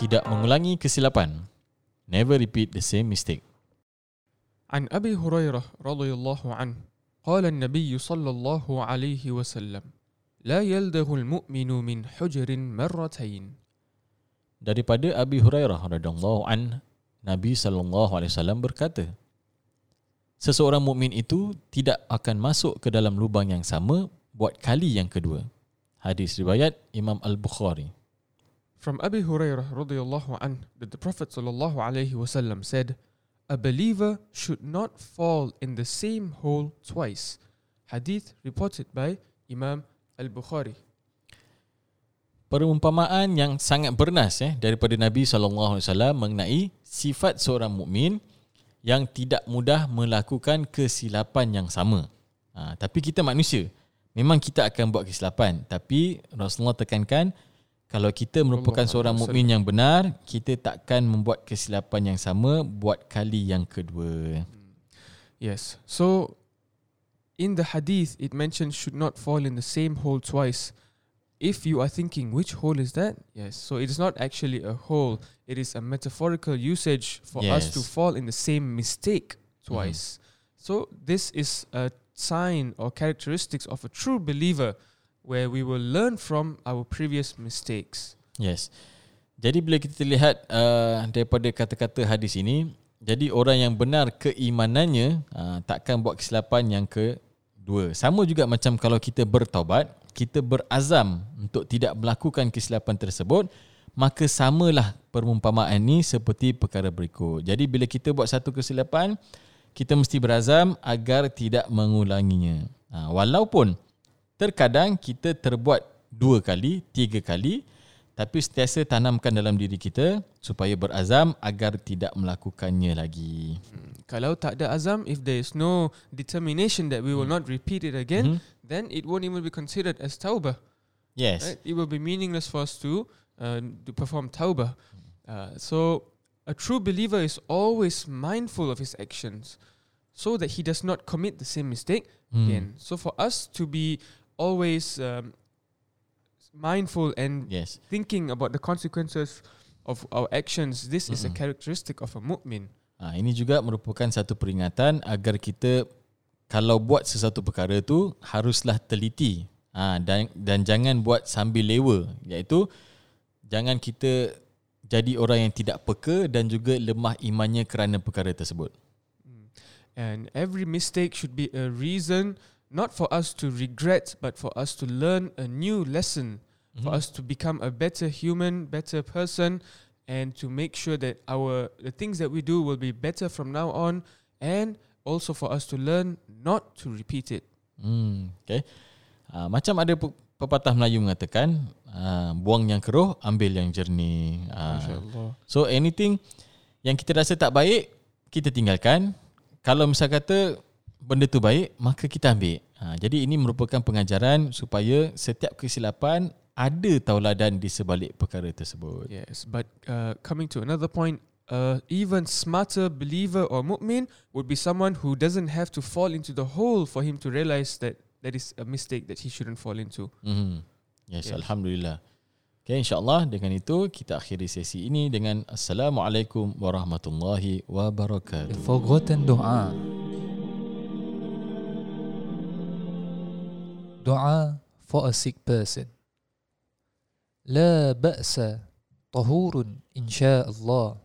tidak mengulangi kesilapan. Never repeat the same mistake. عن أبي هريرة رضي الله عنه قال النبي صلى الله عليه وسلم لا يلدغ المؤمن من حجر مرتين Daripada Abi Hurairah radhiyallahu an Nabi sallallahu alaihi wasallam berkata Seseorang mukmin itu tidak akan masuk ke dalam lubang yang sama buat kali yang kedua. Hadis riwayat Imam Al-Bukhari. From Abi Hurairah radhiyallahu anhu that the Prophet sallallahu alaihi wasallam said, "A believer should not fall in the same hole twice." Hadith reported by Imam Al-Bukhari. Perumpamaan yang sangat bernas eh daripada Nabi sallallahu mengenai sifat seorang mukmin yang tidak mudah melakukan kesilapan yang sama. Ha, tapi kita manusia, memang kita akan buat kesilapan, tapi Rasulullah tekankan kalau kita merupakan seorang mukmin yang benar, kita takkan membuat kesilapan yang sama buat kali yang kedua. Yes. So in the hadith it mentions should not fall in the same hole twice. If you are thinking which hole is that? Yes. So it is not actually a hole. It is a metaphorical usage for us to Yes. fall in the same mistake twice. So this is a sign or characteristics of a true believer where we will learn from our previous mistakes. Yes. Jadi bila kita lihat uh, daripada kata-kata hadis ini, jadi orang yang benar keimanannya uh, takkan buat kesilapan yang kedua. Sama juga macam kalau kita bertaubat, kita berazam untuk tidak melakukan kesilapan tersebut, maka samalah perumpamaan ini seperti perkara berikut. Jadi bila kita buat satu kesilapan, kita mesti berazam agar tidak mengulanginya. Ha, walaupun terkadang kita terbuat dua kali, tiga kali, tapi sentiasa tanamkan dalam diri kita supaya berazam agar tidak melakukannya lagi. Kalau tak ada azam, if there is no determination that we will not repeat it again, Mhm. then it won't even be considered as tawbah. Yes. Right? It will be meaningless for us to uh, to perform tawbah. Uh, so a true believer is always mindful of his actions, so that he does not commit the same mistake Hmm. again. So for us to be always um, mindful and Yes. thinking about the consequences of our actions, this is a Mm-mm. characteristic of a mu'min. Ha, ini juga merupakan satu peringatan agar kita kalau buat sesuatu perkara tu haruslah teliti. Ha, dan dan jangan buat sambil lewa iaitu jangan kita jadi orang yang tidak peka dan juga lemah imannya kerana perkara tersebut. And every mistake should be a reason not for us to regret, but for us to learn a new lesson, for Mhm. us to become a better human, better person, and to make sure that our the things that we do will be better from now on, and also for us to learn not to repeat it. Hmm, okay. Ha, macam ada pe- pepatah Melayu mengatakan, ha, buang yang keruh, ambil yang jernih. MashaAllah. so anything yang kita rasa tak baik, kita tinggalkan. Kalau misal kata benda tu baik, maka kita ambil. Ha, jadi ini merupakan pengajaran supaya setiap kesilapan ada tauladan di sebalik perkara tersebut. Yes, but uh, coming to another point, uh, even smarter believer or mu'min would be someone who doesn't have to fall into the hole for him to realize that that is a mistake that he shouldn't fall into. Hmm. Yes, Yes. Alhamdulillah. Okay, insyaAllah dengan itu kita akhiri sesi ini dengan Assalamualaikum warahmatullahi wabarakatuh. The forgotten dua. du'a for a sick person. La ba'sa tahurun insha'Allah.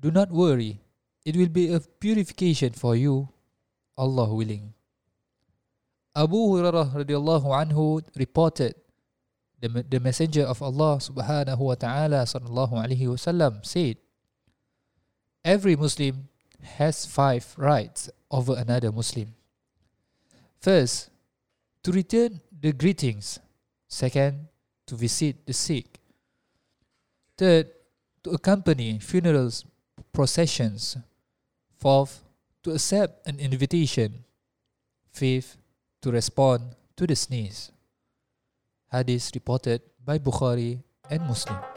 Do not worry. It will be a purification for you, Allah willing. Abu Hurairah radhiyallahu anhu reported the, the messenger of Allah subhanahu wa ta'ala sallallahu alaihi wasallam said Every Muslim has five rights over another Muslim. First, to return the greetings. Second, to visit the sick. Third, to accompany funerals, processions. Fourth, to accept an invitation. Fifth, to respond to the sneeze. Hadith reported by Bukhari and Muslim.